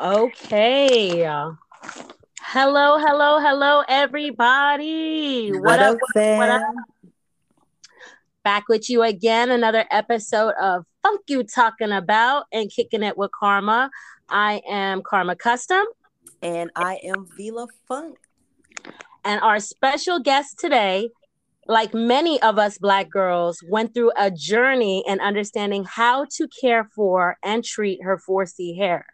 Okay. Hello, hello, hello, everybody. What, what up, fam? What up? Back with you again, another episode of Funk You Talking About and Kicking It with Karma. I am Karma Custom. And I am Vila Funk. And our special guest today, like many of us Black girls, went through a journey in understanding how to care for and treat her 4C hair.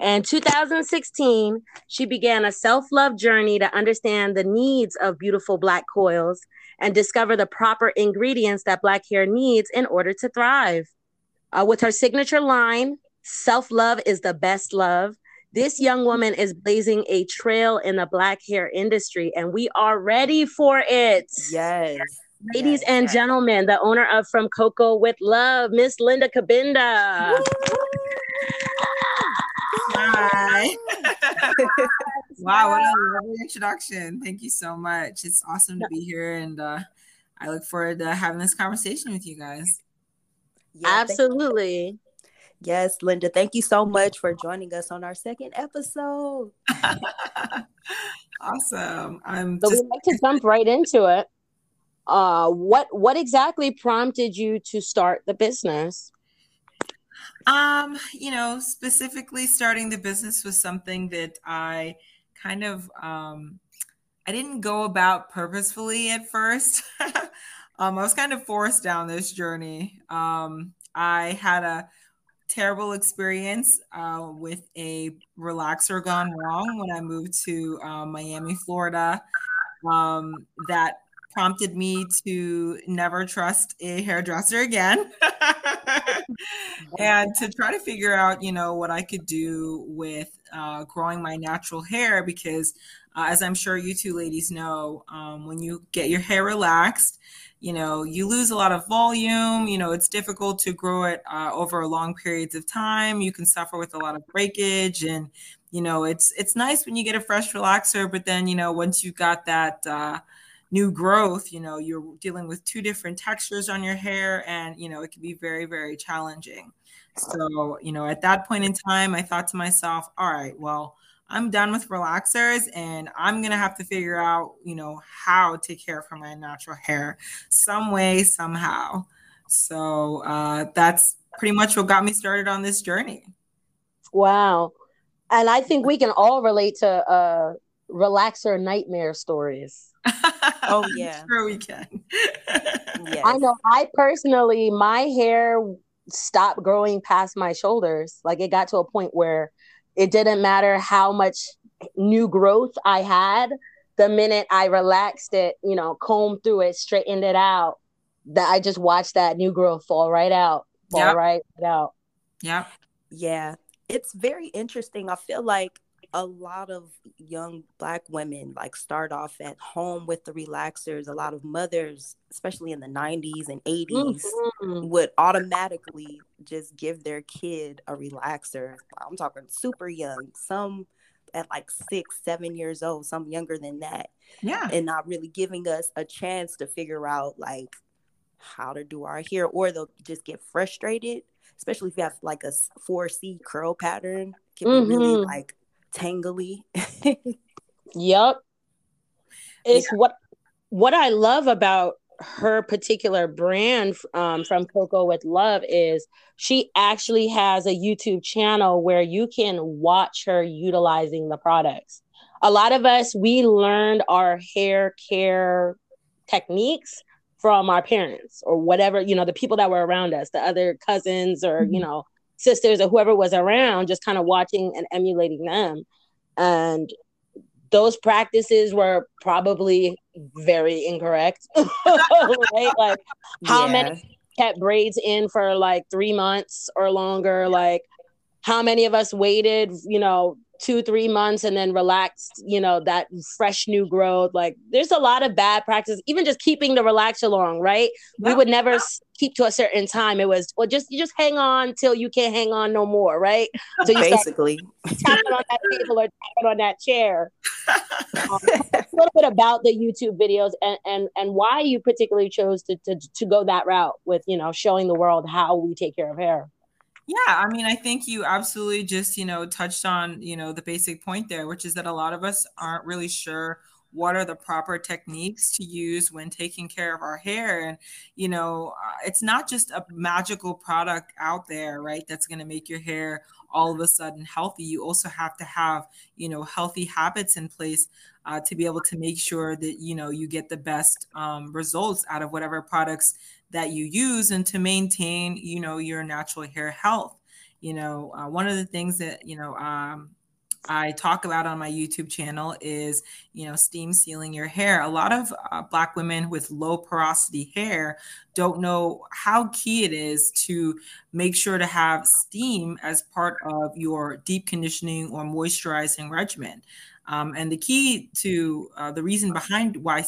In 2016, she began a self love journey to understand the needs of beautiful Black coils and discover the proper ingredients that Black hair needs in order to thrive. Uh, with her signature line, Self love is the best love. This young woman is blazing a trail in the Black hair industry, and we are ready for it. Yes. Ladies yes, and yes. gentlemen, the owner of From Coco with Love, Miss Linda Cabinda. Hi. wow, what a lovely introduction. Thank you so much. It's awesome to be here and uh, I look forward to having this conversation with you guys. Yeah, Absolutely. Yes, Linda, thank you so much for joining us on our second episode. awesome. I'm so just- we'd like to jump right into it. Uh, what what exactly prompted you to start the business? Um, you know, specifically starting the business was something that I kind of um I didn't go about purposefully at first. um, I was kind of forced down this journey. Um, I had a terrible experience uh, with a relaxer gone wrong when I moved to uh, Miami, Florida. Um, that prompted me to never trust a hairdresser again and to try to figure out you know what i could do with uh, growing my natural hair because uh, as i'm sure you two ladies know um, when you get your hair relaxed you know you lose a lot of volume you know it's difficult to grow it uh, over long periods of time. You can suffer with a lot of breakage and you know it's it's nice when you get a fresh relaxer but then you know once you've got that uh, new growth you know you're dealing with two different textures on your hair and you know it can be very very challenging. So you know at that point in time i thought to myself all right well i'm done with relaxers and i'm gonna have to figure out you know how to care for my natural hair some way somehow. So uh, that's pretty much what got me started on this journey. Wow. And i think we can all relate to uh relaxer nightmare stories oh yeah. sure we can. Yes. i know i personally my hair stopped growing past my shoulders. Like it got to a point where it didn't matter how much new growth i had the minute i relaxed it you know combed through it straightened it out that i just watched that new growth fall right out fall yep. right out. Yeah yeah. It's very interesting. I feel like a lot of young black women like start off at home with the relaxers a lot of mothers especially in the 90s and 80s mm-hmm. would automatically just give their kid a relaxer i'm talking super young some at like six seven years old some younger than that yeah and not really giving us a chance to figure out like how to do our hair or they'll just get frustrated especially if you have like a 4c curl pattern can mm-hmm. really like tangly. yep. It's yeah. what what I love about her particular brand um, from Coco with Love is she actually has a YouTube channel where you can watch her utilizing the products. A lot of us, we learned our hair care techniques from our parents or whatever, you know, the people that were around us, the other cousins or, mm-hmm. you know, sisters or whoever was around, just kind of watching and emulating them. And those practices were probably very incorrect. right? Like how yeah. many kept braids in for like three months or longer? Like how many of us waited, you know, two, three months and then relaxed, you know, that fresh new growth. Like there's a lot of bad practice, even just keeping the relax along, right? Yeah. We would never yeah. keep to a certain time. It was, well, just, you just hang on till you can't hang on no more, right? So you basically tapping on that table or tapping on that chair. um, a little bit about the YouTube videos and, and, and why you particularly chose to, to, to go that route with, you know, showing the world how we take care of hair. Yeah, I mean, I think you absolutely just, you know, touched on, you know, the basic point there, which is that a lot of us aren't really sure what are the proper techniques to use when taking care of our hair. And you know uh, it's not just a magical product out there right that's going to make your hair all of a sudden healthy. You also have to have you know healthy habits in place uh, to be able to make sure that you know you get the best um, results out of whatever products that you use and to maintain you know your natural hair health you know uh, one of the things that you know um, I talk about on my YouTube channel is, you know, steam sealing your hair. A lot of uh, Black women with low porosity hair don't know how key it is to make sure to have steam as part of your deep conditioning or moisturizing regimen. Um, and the key to uh, the reason behind why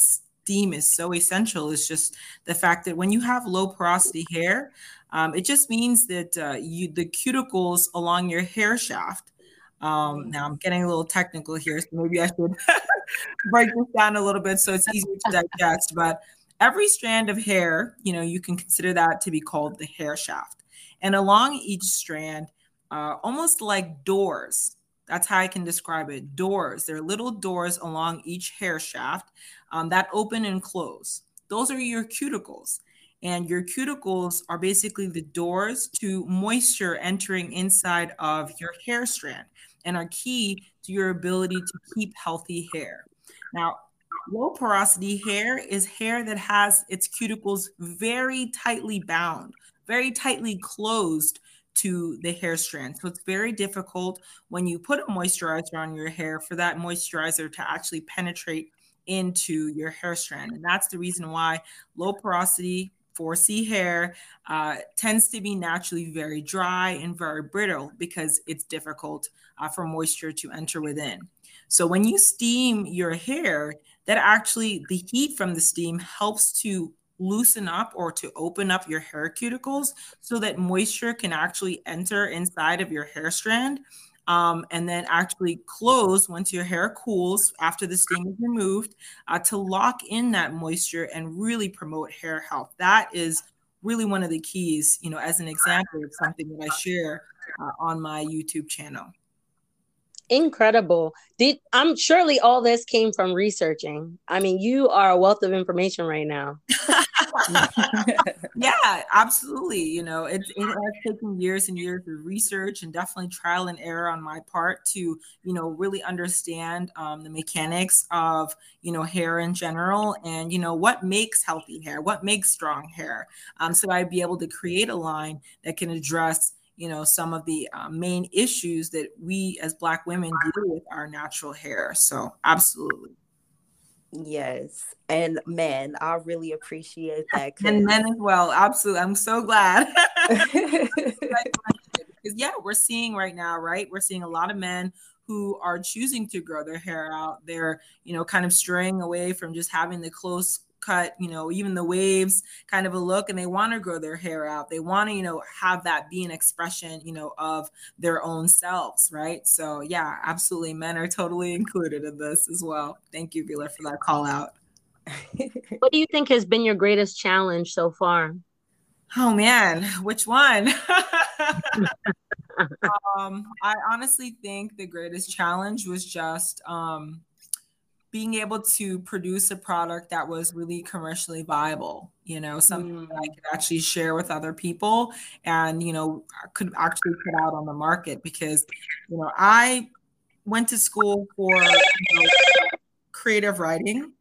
steam is so essential is just the fact that when you have low porosity hair, um, it just means that uh, you the cuticles along your hair shaft. Um, now I'm getting a little technical here, so maybe I should break this down a little bit so it's easier to digest. But every strand of hair, you know, you can consider that to be called the hair shaft, and along each strand, uh, almost like doors, that's how I can describe it. Doors. There are little doors along each hair shaft um, that open and close. Those are your cuticles. And your cuticles are basically the doors to moisture entering inside of your hair strand and are key to your ability to keep healthy hair. Now, low porosity hair is hair that has its cuticles very tightly bound, very tightly closed to the hair strand. So it's very difficult when you put a moisturizer on your hair for that moisturizer to actually penetrate into your hair strand. And that's the reason why low porosity 4C hair uh, tends to be naturally very dry and very brittle because it's difficult uh, for moisture to enter within. So when you steam your hair, that actually the heat from the steam helps to loosen up or to open up your hair cuticles so that moisture can actually enter inside of your hair strand um, and then actually close once your hair cools after the steam is removed uh, to lock in that moisture and really promote hair health. That is really one of the keys, you know, as an example of something that I share uh, on my YouTube channel incredible. Did i'm surely all this came from researching. I mean you are a wealth of information right now. Yeah absolutely. You know it, it has taken years and years of research and definitely trial and error on my part to you know really understand um, the mechanics of you know hair in general and you know what makes healthy hair what makes strong hair. Um, so i'd be able to create a line that can address you know some of the uh, main issues that we as black women deal with our natural hair so absolutely. Yes and men i really appreciate that and men as well absolutely i'm so glad. Because yeah we're seeing right now right we're seeing a lot of men who are choosing to grow their hair out they're you know kind of straying away from just having the close cut, you know, even the waves kind of a look and they want to grow their hair out. They want to, you know, have that be an expression, you know, of their own selves, right? So, yeah, absolutely. Men are totally included in this as well. Thank you, Vila, for that call out. what do you think has been your greatest challenge so far? Oh man, which one? um, I honestly think the greatest challenge was just um, being able to produce a product that was really commercially viable you know something mm. that i could actually share with other people and you know could actually put out on the market because you know i went to school for you know, creative writing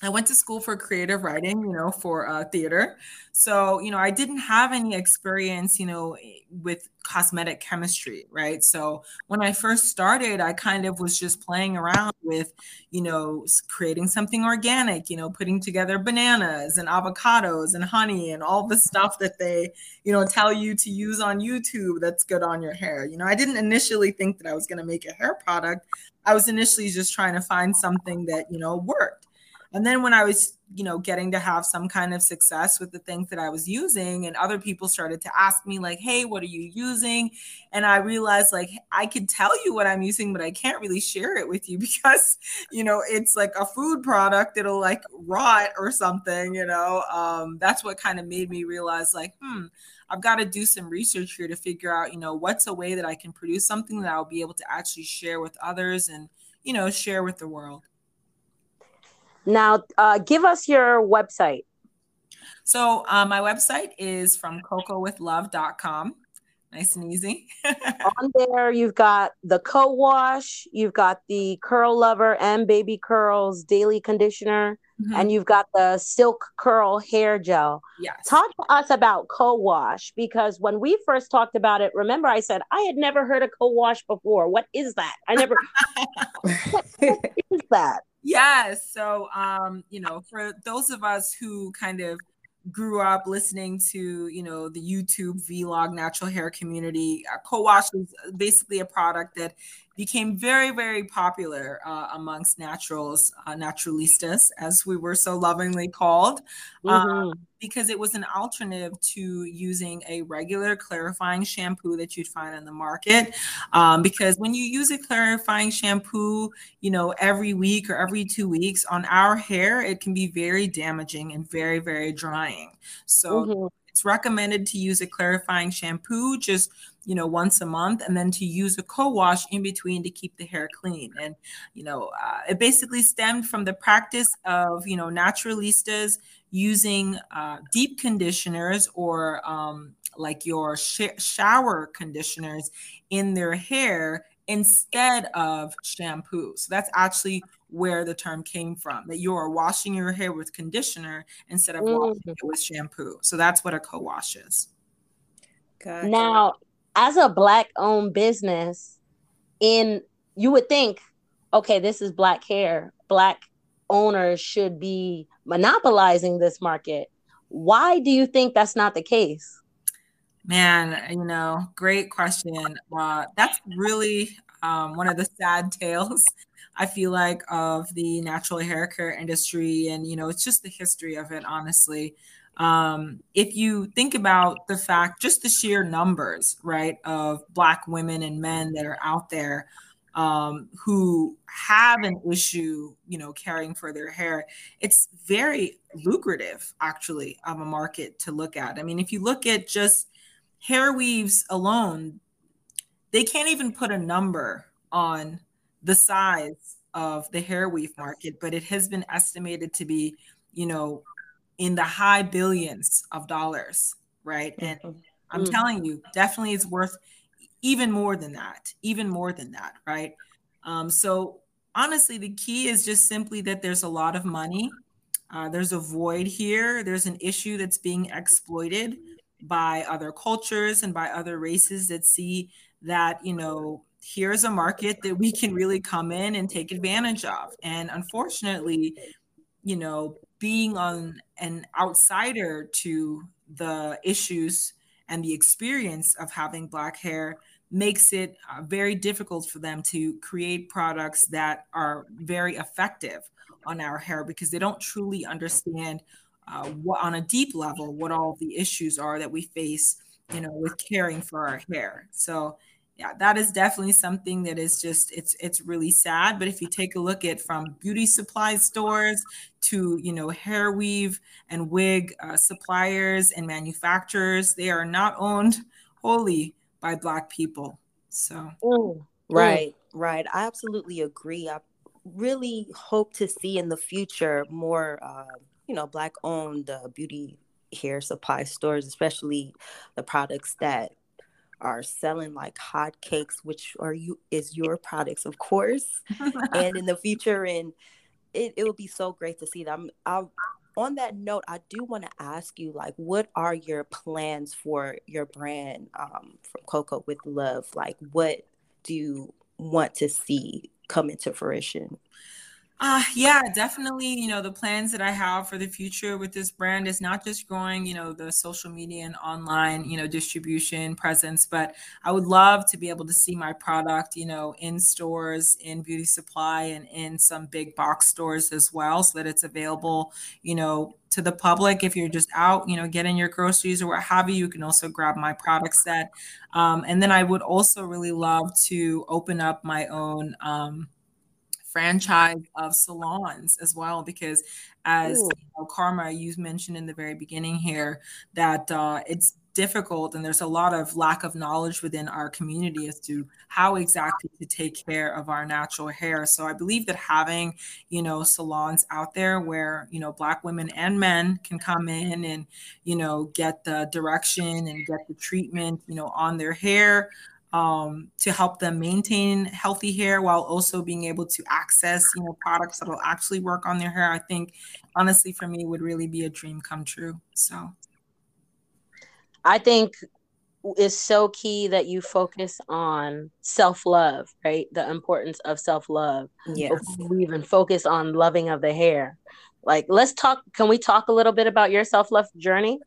I went to school for creative writing, you know, for uh, theater. So, you know, I didn't have any experience, you know, with cosmetic chemistry, right? So, when I first started, I kind of was just playing around with, you know, creating something organic, you know, putting together bananas and avocados and honey and all the stuff that they, you know, tell you to use on YouTube that's good on your hair. You know, I didn't initially think that I was going to make a hair product. I was initially just trying to find something that, you know, worked. And then when I was, you know, getting to have some kind of success with the things that I was using, and other people started to ask me, like, hey, what are you using? And I realized, like, I could tell you what I'm using, but I can't really share it with you because, you know, it's like a food product, it'll like rot or something, you know. Um, that's what kind of made me realize, like, hmm, I've got to do some research here to figure out, you know, what's a way that I can produce something that I'll be able to actually share with others and, you know, share with the world. Now, uh, give us your website. So, uh, my website is from cocowithlove.com nice and easy. on there, you've got the co wash, you've got the curl lover and baby curls daily conditioner, mm-hmm. and you've got the silk curl hair gel. Yes. Talk to us about co wash because when we first talked about it, remember I said I had never heard of co wash before. What is that? I never. what is that? Yes. So, um, you know, for those of us who kind of grew up listening to you know the youtube vlog natural hair community uh, co-wash is basically a product that became very very popular uh, amongst naturals uh, naturalistas as we were so lovingly called mm-hmm. because it was an alternative to using a regular clarifying shampoo that you'd find on the market um, because when you use a clarifying shampoo you know every week or every two weeks on our hair it can be very damaging and very very drying so mm-hmm. It's recommended to use a clarifying shampoo just you know once a month and then to use a co-wash in between to keep the hair clean. And you know uh, it basically stemmed from the practice of you know naturalistas using uh, deep conditioners or um, like your sh- shower conditioners in their hair instead of shampoo. So that's actually where the term came from that you are washing your hair with conditioner instead of mm. washing it with shampoo. So that's what a co wash is. Gotcha. Now, as a black owned business in you would think okay this is black hair black owners should be monopolizing this market why do you think that's not the case man you know great question uh, that's really um, one of the sad tales i feel like of the natural hair care industry and you know it's just the history of it honestly um, if you think about the fact, just the sheer numbers, right, of Black women and men that are out there um, who have an issue, you know, caring for their hair, it's very lucrative, actually, of a market to look at. I mean, if you look at just hair weaves alone, they can't even put a number on the size of the hair weave market, but it has been estimated to be, you know, in the high billions of dollars, right? And mm-hmm. I'm mm-hmm. telling you, definitely it's worth even more than that, even more than that, right? Um, so honestly, the key is just simply that there's a lot of money. Uh, there's a void here. There's an issue that's being exploited by other cultures and by other races that see that, you know, here's a market that we can really come in and take advantage of. And unfortunately, you know, being on an outsider to the issues and the experience of having black hair makes it uh, very difficult for them to create products that are very effective on our hair because they don't truly understand uh, what on a deep level what all the issues are that we face you know with caring for our hair so yeah, that is definitely something that is just it's it's really sad. But if you take a look at from beauty supply stores to you know hair weave and wig uh, suppliers and manufacturers, they are not owned wholly by Black people. So Ooh, right, right, I absolutely agree. I really hope to see in the future more uh, you know Black owned uh, beauty hair supply stores, especially the products that are selling like hotcakes, which are you is your products, of course, and in the future, and it, it would be so great to see them. I'm on that note, I do want to ask you, like, what are your plans for your brand um, from Coco with Love? Like, what do you want to see come into fruition? Uh, yeah, definitely. You know, the plans that I have for the future with this brand is not just growing, you know, the social media and online, you know, distribution presence, but I would love to be able to see my product, you know, in stores, in beauty supply, and in some big box stores as well, so that it's available, you know, to the public. If you're just out, you know, getting your groceries or what have you, you can also grab my product set. Um, and then I would also really love to open up my own. Um, franchise of salons as well because as you know, karma you mentioned in the very beginning here that uh, it's difficult and there's a lot of lack of knowledge within our community as to how exactly to take care of our natural hair. So i believe that having you know salons out there where you know black women and men can come in and you know get the direction and get the treatment you know on their hair um, to help them maintain healthy hair while also being able to access you know products that will actually work on their hair i think honestly for me would really be a dream come true so. I think it's so key that you focus on self-love right? The importance of self-love yes. we even focus on loving of the hair. Like let's talk can we talk a little bit about your self-love journey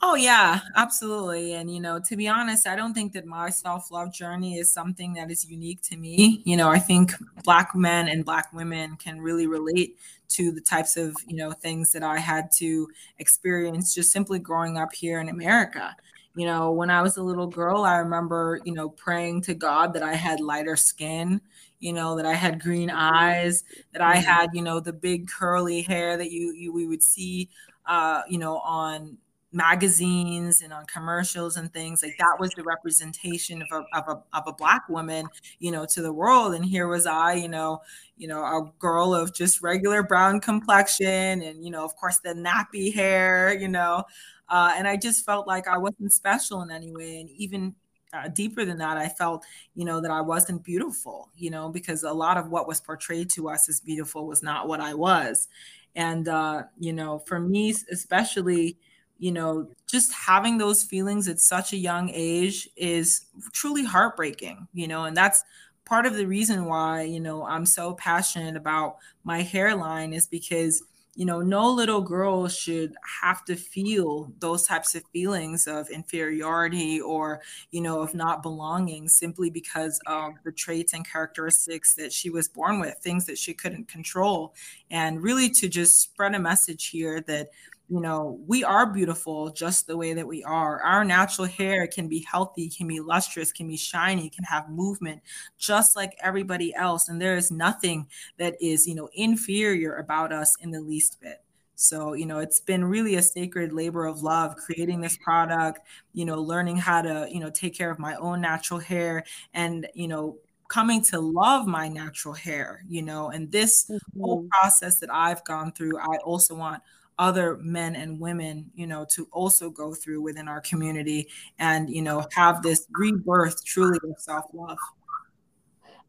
Oh yeah, absolutely. And you know, to be honest, I don't think that my self-love journey is something that is unique to me. You know, I think black men and black women can really relate to the types of, you know, things that I had to experience just simply growing up here in America. You know, when I was a little girl, I remember, you know, praying to God that I had lighter skin, you know, that I had green eyes, that I mm-hmm. had, you know, the big curly hair that you, you we would see uh, you know, on magazines and on commercials and things like that was the representation of a, of a, of a black woman you know to the world and here was i you know you know a girl of just regular brown complexion and you know of course the nappy hair you know uh, and i just felt like i wasn't special in any way and even uh, deeper than that i felt you know that i wasn't beautiful you know because a lot of what was portrayed to us as beautiful was not what i was and uh, you know for me especially you know, just having those feelings at such a young age is truly heartbreaking, you know, and that's part of the reason why, you know, I'm so passionate about my hairline is because, you know, no little girl should have to feel those types of feelings of inferiority or, you know, of not belonging simply because of the traits and characteristics that she was born with, things that she couldn't control. And really to just spread a message here that, you know, we are beautiful just the way that we are. Our natural hair can be healthy, can be lustrous, can be shiny, can have movement, just like everybody else. And there is nothing that is, you know, inferior about us in the least bit. So, you know, it's been really a sacred labor of love creating this product, you know, learning how to, you know, take care of my own natural hair and, you know, coming to love my natural hair, you know, and this mm-hmm. whole process that I've gone through, I also want other men and women you know to also go through within our community and you know have this rebirth truly of self-love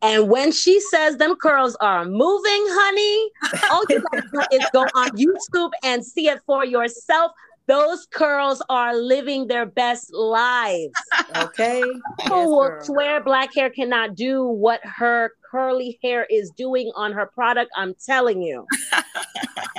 and when she says them curls are moving, honey, all you gotta do is go on YouTube and see it for yourself. Those curls are living their best lives. Okay. People yes, will swear black hair cannot do what her curly hair is doing on her product. I'm telling you.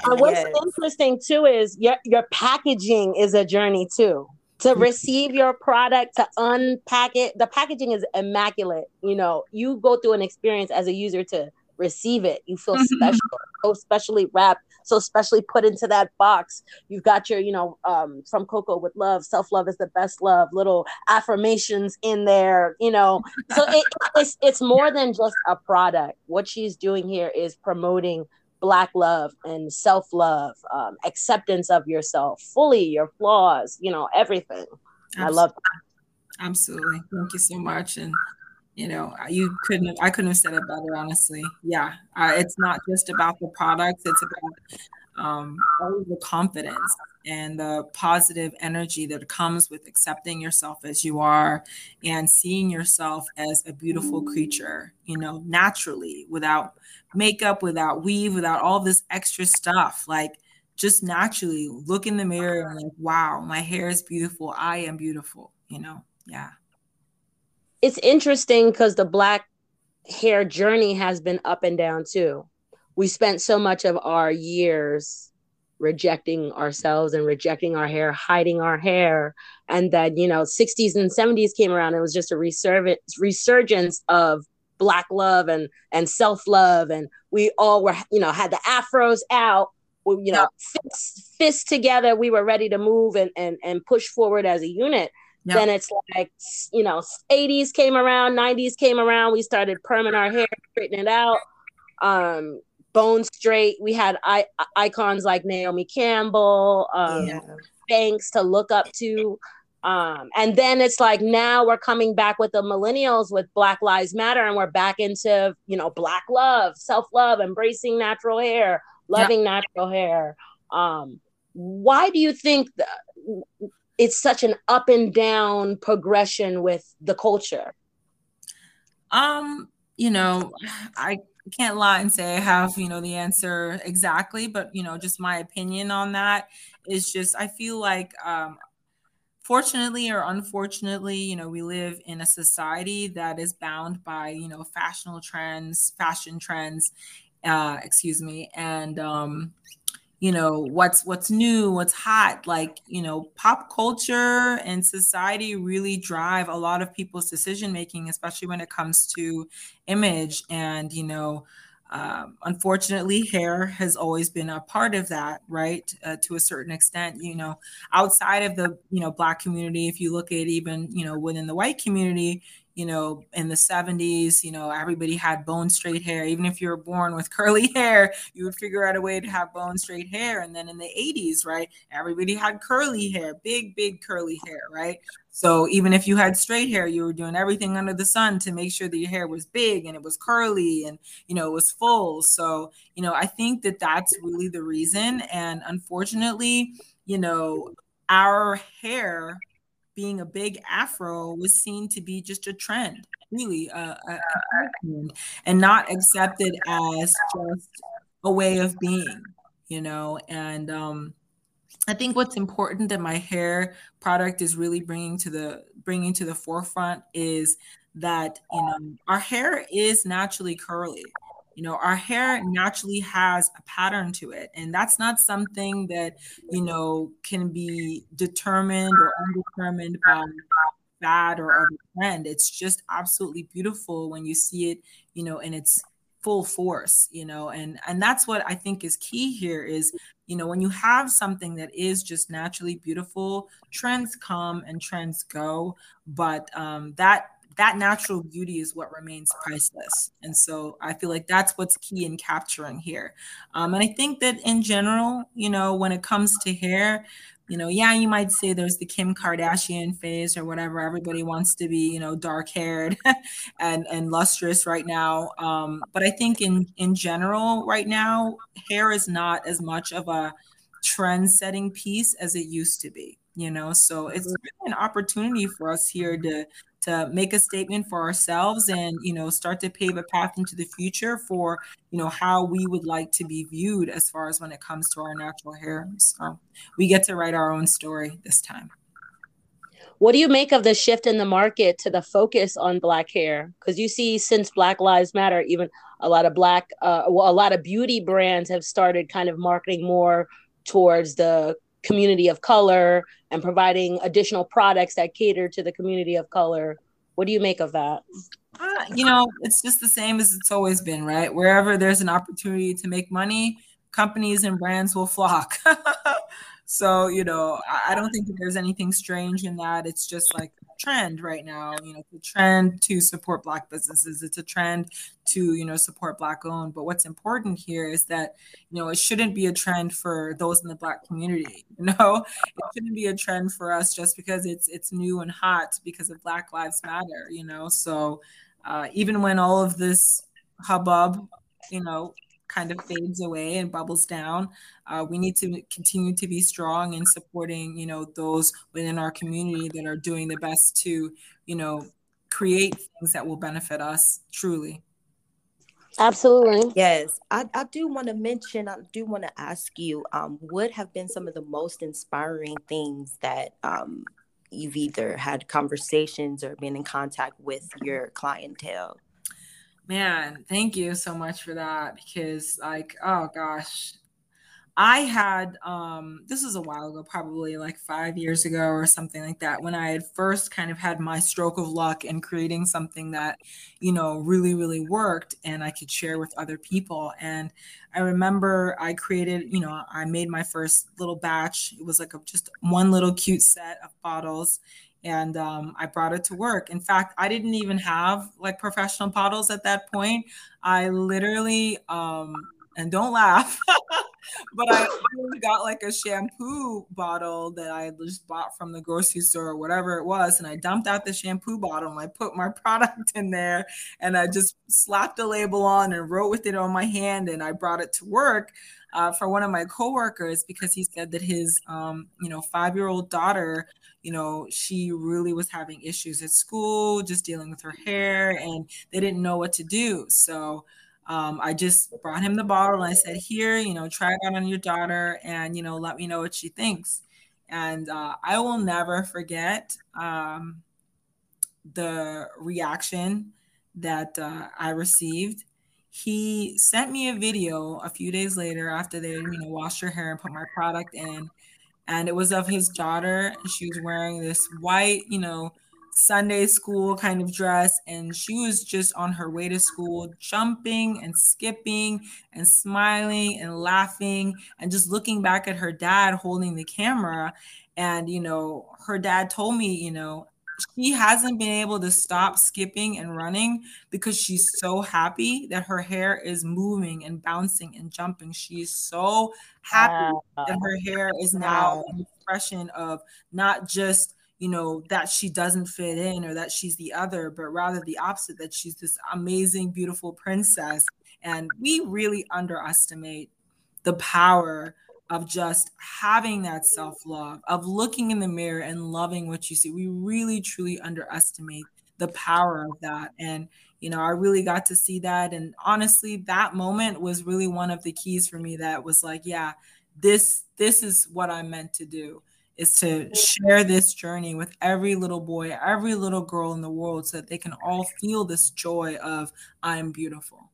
and what's yes. interesting too is your your packaging is a journey too. To mm-hmm. receive your product, to unpack it, the packaging is immaculate. You know, you go through an experience as a user to receive it. You feel mm-hmm. special, so specially wrapped, so specially put into that box. You've got your, you know, um, from Coco with love, self love is the best love, little affirmations in there, you know. So it, it's it's more than just a product. What she's doing here is promoting black love and self love, um, acceptance of yourself, fully your flaws, you know, everything. Absolutely. I love that. Absolutely. Thank you so much. And you know, you couldn't I couldn't have said it better, honestly. Yeah, uh, it's not just about the products; it's about um, all the confidence and the positive energy that comes with accepting yourself as you are and seeing yourself as a beautiful creature, you know, naturally, without makeup, without weave, without all this extra stuff. Like just naturally look in the mirror and like, wow, my hair is beautiful. I am beautiful, you know? Yeah. It's interesting because the black hair journey has been up and down too. We spent so much of our years rejecting ourselves and rejecting our hair, hiding our hair. And then, you know, 60s and 70s came around. It was just a resurgence, resurgence of black love and and self-love and we all were you know had the afros out we, you know fists, fists together we were ready to move and and, and push forward as a unit yep. then it's like you know 80s came around 90s came around we started perming our hair straightening it out um bone straight we had I- icons like naomi campbell um yeah. banks to look up to Um, and then it's like now we're coming back with the millennials with Black Lives Matter, and we're back into you know black love, self love, embracing natural hair, loving yeah. natural hair. Um, why do you think that it's such an up and down progression with the culture? Um, you know, I can't lie and say I have, you know, the answer exactly, but you know, just my opinion on that is just I feel like um fortunately or unfortunately, you know, we live in a society that is bound by, you know, fashionable trends, fashion trends, uh, excuse me, and um you know what's what's new what's hot like you know pop culture and society really drive a lot of people's decision making especially when it comes to image and you know um, unfortunately hair has always been a part of that right uh, to a certain extent you know. Outside of the you know black community if you look at even you know within the white community you know, in the 70s, you know, everybody had bone straight hair. Even if you were born with curly hair, you would figure out a way to have bone straight hair. And then in the 80s, right, everybody had curly hair, big, big curly hair, right? So even if you had straight hair, you were doing everything under the sun to make sure that your hair was big and it was curly and, you know, it was full. So, you know, I think that that's really the reason. And unfortunately, you know, our hair being a big afro was seen to be just a trend, really, uh, a, a and not accepted as just a way of being, you know. And um, I think what's important that my hair product is really bringing to the bringing to the forefront is that you know our hair is naturally curly you know our hair naturally has a pattern to it and that's not something that you know can be determined or undetermined by bad or other trend. It's just absolutely beautiful when you see it you know in its full force you know and and that's what i think is key here is you know when you have something that is just naturally beautiful trends come and trends go but um that that natural beauty is what remains priceless. And so I feel like that's what's key in capturing here. Um, and I think that in general, you know, when it comes to hair, you know, yeah, you might say there's the Kim Kardashian phase or whatever. Everybody wants to be, you know, dark haired and and lustrous right now. Um, but I think in in general, right now, hair is not as much of a trend setting piece as it used to be you know so it's really an opportunity for us here to to make a statement for ourselves and you know start to pave a path into the future for you know how we would like to be viewed as far as when it comes to our natural hair. So we get to write our own story this time. What do you make of the shift in the market to the focus on black hair? Because you see since black lives matter even a lot of black uh, well, a lot of beauty brands have started kind of marketing more towards the community of color and providing additional products that cater to the community of color. What do you make of that? Uh, you know, it's just the same as it's always been, right? Wherever there's an opportunity to make money, companies and brands will flock. so, you know, I, I don't think there's anything strange in that. It's just like trend right now. You know, the trend to support Black businesses. It's a trend to, you know, support Black owned. But what's important here is that, you know, it shouldn't be a trend for those in the Black community. You know, it shouldn't be a trend for us just because it's it's new and hot because of Black Lives Matter. You know, so uh, even when all of this hubbub, you know, kind of fades away and bubbles down. Uh, we need to continue to be strong in supporting, you know, those within our community that are doing the best to, you know, create things that will benefit us truly. Absolutely. Yes. I, I do want to mention, I do want to ask you, um, what have been some of the most inspiring things that um, you've either had conversations or been in contact with your clientele? Man, thank you so much for that because like oh gosh. I had um this was a while ago, probably like 5 years ago or something like that when I had first kind of had my stroke of luck in creating something that you know really really worked and I could share with other people and I remember I created, you know, I made my first little batch. It was like a, just one little cute set of bottles and um, I brought it to work. In fact, I didn't even have like professional bottles at that point. I literally, um, and don't laugh, but I got like a shampoo bottle that I just bought from the grocery store or whatever it was. And I dumped out the shampoo bottle and I put my product in there and I just slapped the label on and wrote with it on my hand and I brought it to work. Uh, for one of my coworkers because he said that his um, you know five year old daughter you know she really was having issues at school just dealing with her hair and they didn't know what to do so um, I just brought him the bottle and I said, Here, you know, try it out on your daughter and, you know, let me know what she thinks. And uh, I will never forget um, the reaction that uh, I received. He sent me a video a few days later after they, you know, washed her hair and put my product in. And it was of his daughter. She was wearing this white, you know, Sunday school kind of dress. And she was just on her way to school, jumping and skipping and smiling and laughing and just looking back at her dad holding the camera. And, you know, her dad told me, you know, she hasn't been able to stop skipping and running because she's so happy that her hair is moving and bouncing and jumping. She's so happy that her hair is now an expression of not just you know that she doesn't fit in or that she's the other but rather the opposite that she's this amazing beautiful princess. And we really underestimate the power of just having that self-love of looking in the mirror and loving what you see. We really truly underestimate the power of that. And you know i really got to see that. And honestly that moment was really one of the keys for me that was like yeah this this is what i'm meant to do is to mm-hmm. share this journey with every little boy, every little girl in the world so that they can all feel this joy of I'm beautiful.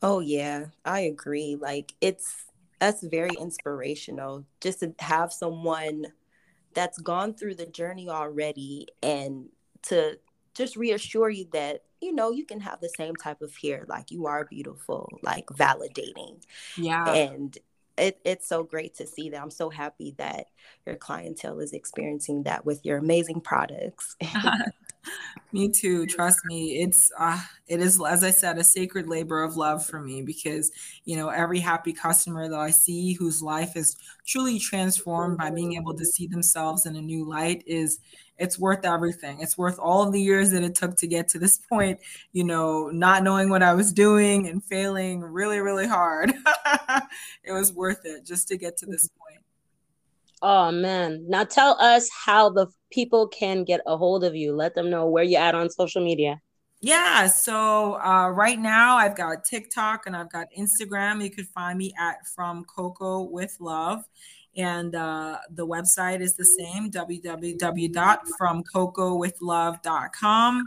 Oh yeah, I agree. Like it's that's very inspirational just to have someone that's gone through the journey already and to just reassure you that you know you can have the same type of hair like you are beautiful like validating yeah and it, it's so great to see that. I'm so happy that your clientele is experiencing that with your amazing products. me too. Trust me. It's uh, it is as I said a sacred labor of love for me because you know every happy customer that I see whose life is truly transformed by being able to see themselves in a new light is it's worth everything. It's worth all of the years that it took to get to this point, you know, not knowing what I was doing and failing really, really hard. it was worth it just to get to this point. Oh man. Now tell us how the people can get a hold of you. Let them know where you're at on social media. Yeah, so uh, right now I've got TikTok and I've got Instagram. You could find me at From Coco with Love. And uh, the website is the same www.fromcocowithlove.com.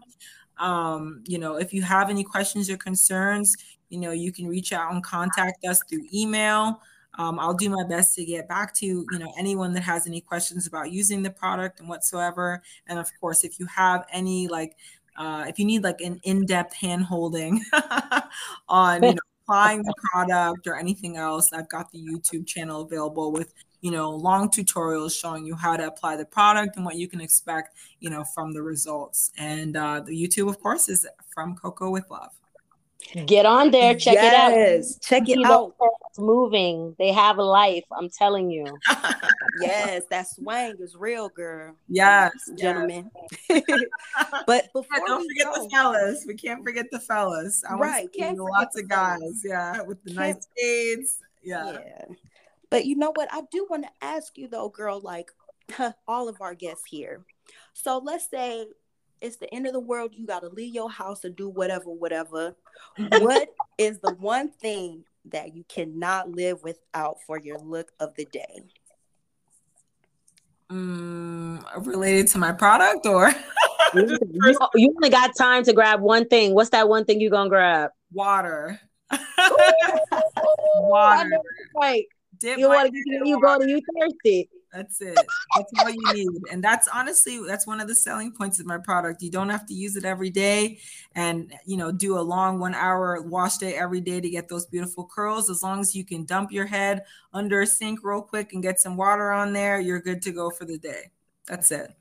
Um, you know, if you have any questions or concerns, you know, you can reach out and contact us through email. Um, I'll do my best to get back to you know anyone that has any questions about using the product and whatsoever. And of course, if you have any like, uh, if you need like an in-depth hand holding on you know applying the product or anything else, I've got the YouTube channel available with you know, long tutorials showing you how to apply the product and what you can expect, you know, from the results. And uh, the YouTube, of course, is from Coco with Love. Get on there, check yes, it out. Yes, check it out. It's moving. They have a life. I'm telling you. yes, that swang is real, girl. Yes, gentlemen. but before yeah, don't forget go, the fellas. We can't forget the fellas. I right, can't lots of guys. Yeah, with the can't, nice shades. Yeah. yeah. But you know what? I do want to ask you though, girl, like all of our guests here. So let's say it's the end of the world, you got to leave your house and do whatever, whatever. what is the one thing that you cannot live without for your look of the day? Mm, related to my product or you, you, only got time to grab one thing. What's that one thing you gonna grab? Water. Water. Right. Dip you want to you go to you thirsty. That's it. That's all you need. And that's honestly that's one of the selling points of my product. You don't have to use it every day and you know do a long 1 hour wash day every day to get those beautiful curls. As long as you can dump your head under a sink real quick and get some water on there, you're good to go for the day. That's it.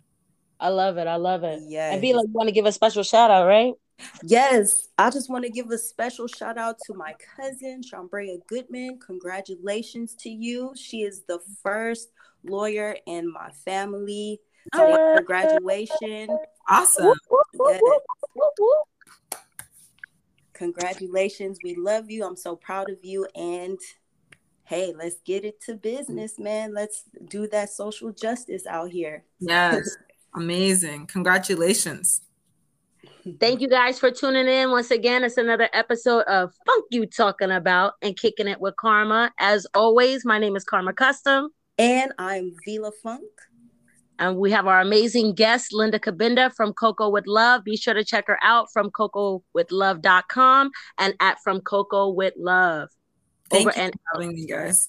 I love it. I love it. Yeah. And be like you want to give a special shout out, right? Yes, I just want to give a special shout out to my cousin, Shambrea Goodman. Congratulations to you. She is the first lawyer in my family to oh. her graduation. Awesome. Yes. Congratulations. We love you. I'm so proud of you. And hey, let's get it to business, man. Let's do that social justice out here. Yes. Amazing. Congratulations. Thank you guys for tuning in. Once again, it's another episode of Funk You Talking About and Kicking It with Karma. As always, my name is Karma Custom. And I'm Vila Funk. And we have our amazing guest, Linda Cabinda from Coco with Love. Be sure to check her out from cocowithlove.com and at From Coco with Love. Thank Over you and for having me, guys.